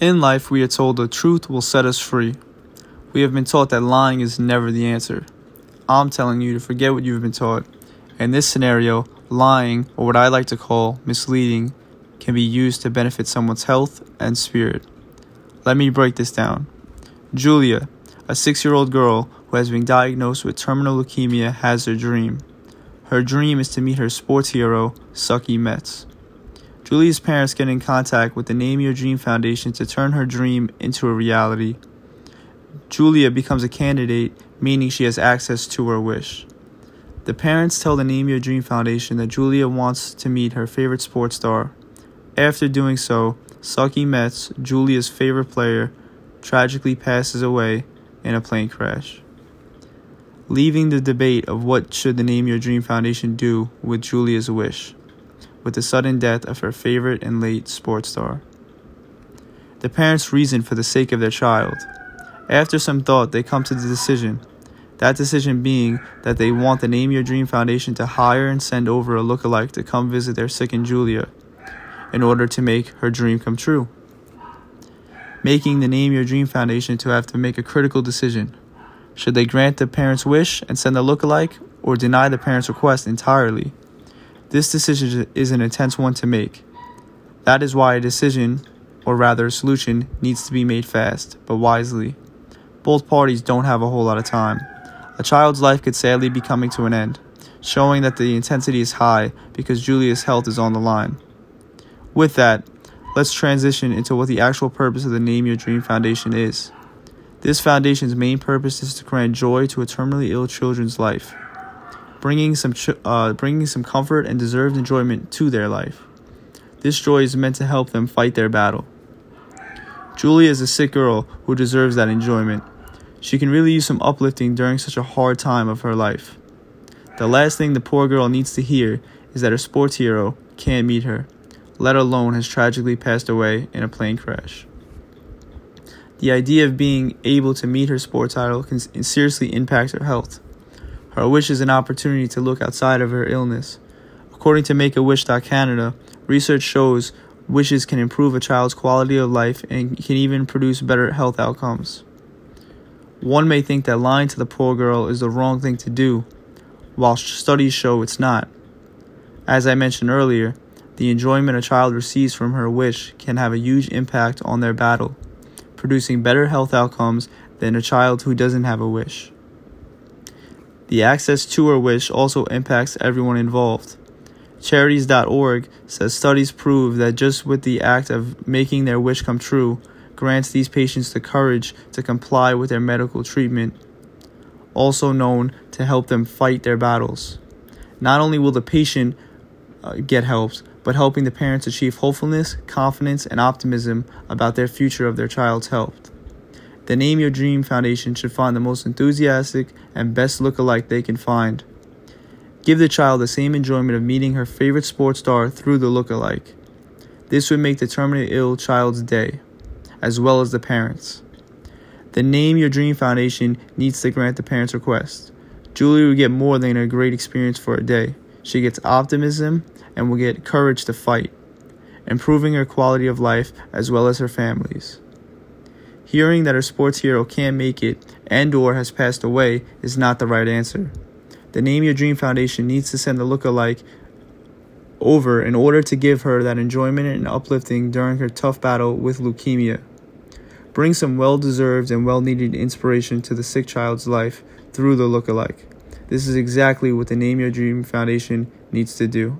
In life, we are told the truth will set us free. We have been taught that lying is never the answer. I'm telling you to forget what you've been taught. In this scenario, lying, or what I like to call misleading, can be used to benefit someone's health and spirit. Let me break this down. Julia, a six year old girl who has been diagnosed with terminal leukemia, has her dream. Her dream is to meet her sports hero, Sucky Metz. Julia's parents get in contact with the Name Your Dream Foundation to turn her dream into a reality. Julia becomes a candidate, meaning she has access to her wish. The parents tell the Name Your Dream Foundation that Julia wants to meet her favorite sports star. After doing so, Sucky Metz, Julia's favorite player, tragically passes away in a plane crash. Leaving the debate of what should the Name Your Dream Foundation do with Julia's wish with the sudden death of her favorite and late sports star. The parents reason for the sake of their child. After some thought, they come to the decision. That decision being that they want the Name Your Dream Foundation to hire and send over a look-alike to come visit their sickened Julia in order to make her dream come true. Making the Name Your Dream Foundation to have to make a critical decision. Should they grant the parents' wish and send a look-alike, or deny the parents' request entirely? This decision is an intense one to make. That is why a decision, or rather a solution, needs to be made fast, but wisely. Both parties don't have a whole lot of time. A child's life could sadly be coming to an end, showing that the intensity is high because Julia's health is on the line. With that, let's transition into what the actual purpose of the Name Your Dream Foundation is. This foundation's main purpose is to grant joy to a terminally ill children's life bringing some uh, bringing some comfort and deserved enjoyment to their life. This joy is meant to help them fight their battle. Julia is a sick girl who deserves that enjoyment. She can really use some uplifting during such a hard time of her life. The last thing the poor girl needs to hear is that her sports hero can't meet her, let alone has tragically passed away in a plane crash. The idea of being able to meet her sports idol can seriously impact her health. Her wish is an opportunity to look outside of her illness. According to Make a Wish Canada, research shows wishes can improve a child's quality of life and can even produce better health outcomes. One may think that lying to the poor girl is the wrong thing to do, while studies show it's not. As I mentioned earlier, the enjoyment a child receives from her wish can have a huge impact on their battle, producing better health outcomes than a child who doesn't have a wish. The access to her wish also impacts everyone involved. Charities.org says studies prove that just with the act of making their wish come true grants these patients the courage to comply with their medical treatment, also known to help them fight their battles. Not only will the patient uh, get helped, but helping the parents achieve hopefulness, confidence, and optimism about their future of their child's health. The Name Your Dream Foundation should find the most enthusiastic and best look-alike they can find. Give the child the same enjoyment of meeting her favorite sports star through the look-alike. This would make the terminally ill child's day, as well as the parents. The Name Your Dream Foundation needs to grant the parents' request. Julie will get more than a great experience for a day. She gets optimism and will get courage to fight, improving her quality of life as well as her family's. Hearing that her sports hero can't make it and or has passed away is not the right answer. The Name Your Dream Foundation needs to send the look-alike over in order to give her that enjoyment and uplifting during her tough battle with leukemia. Bring some well-deserved and well-needed inspiration to the sick child's life through the look-alike. This is exactly what the Name Your Dream Foundation needs to do.